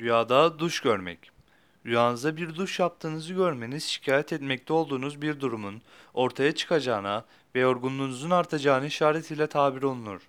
Rüyada duş görmek. Rüyanızda bir duş yaptığınızı görmeniz şikayet etmekte olduğunuz bir durumun ortaya çıkacağına ve yorgunluğunuzun artacağına işaretiyle tabir olunur.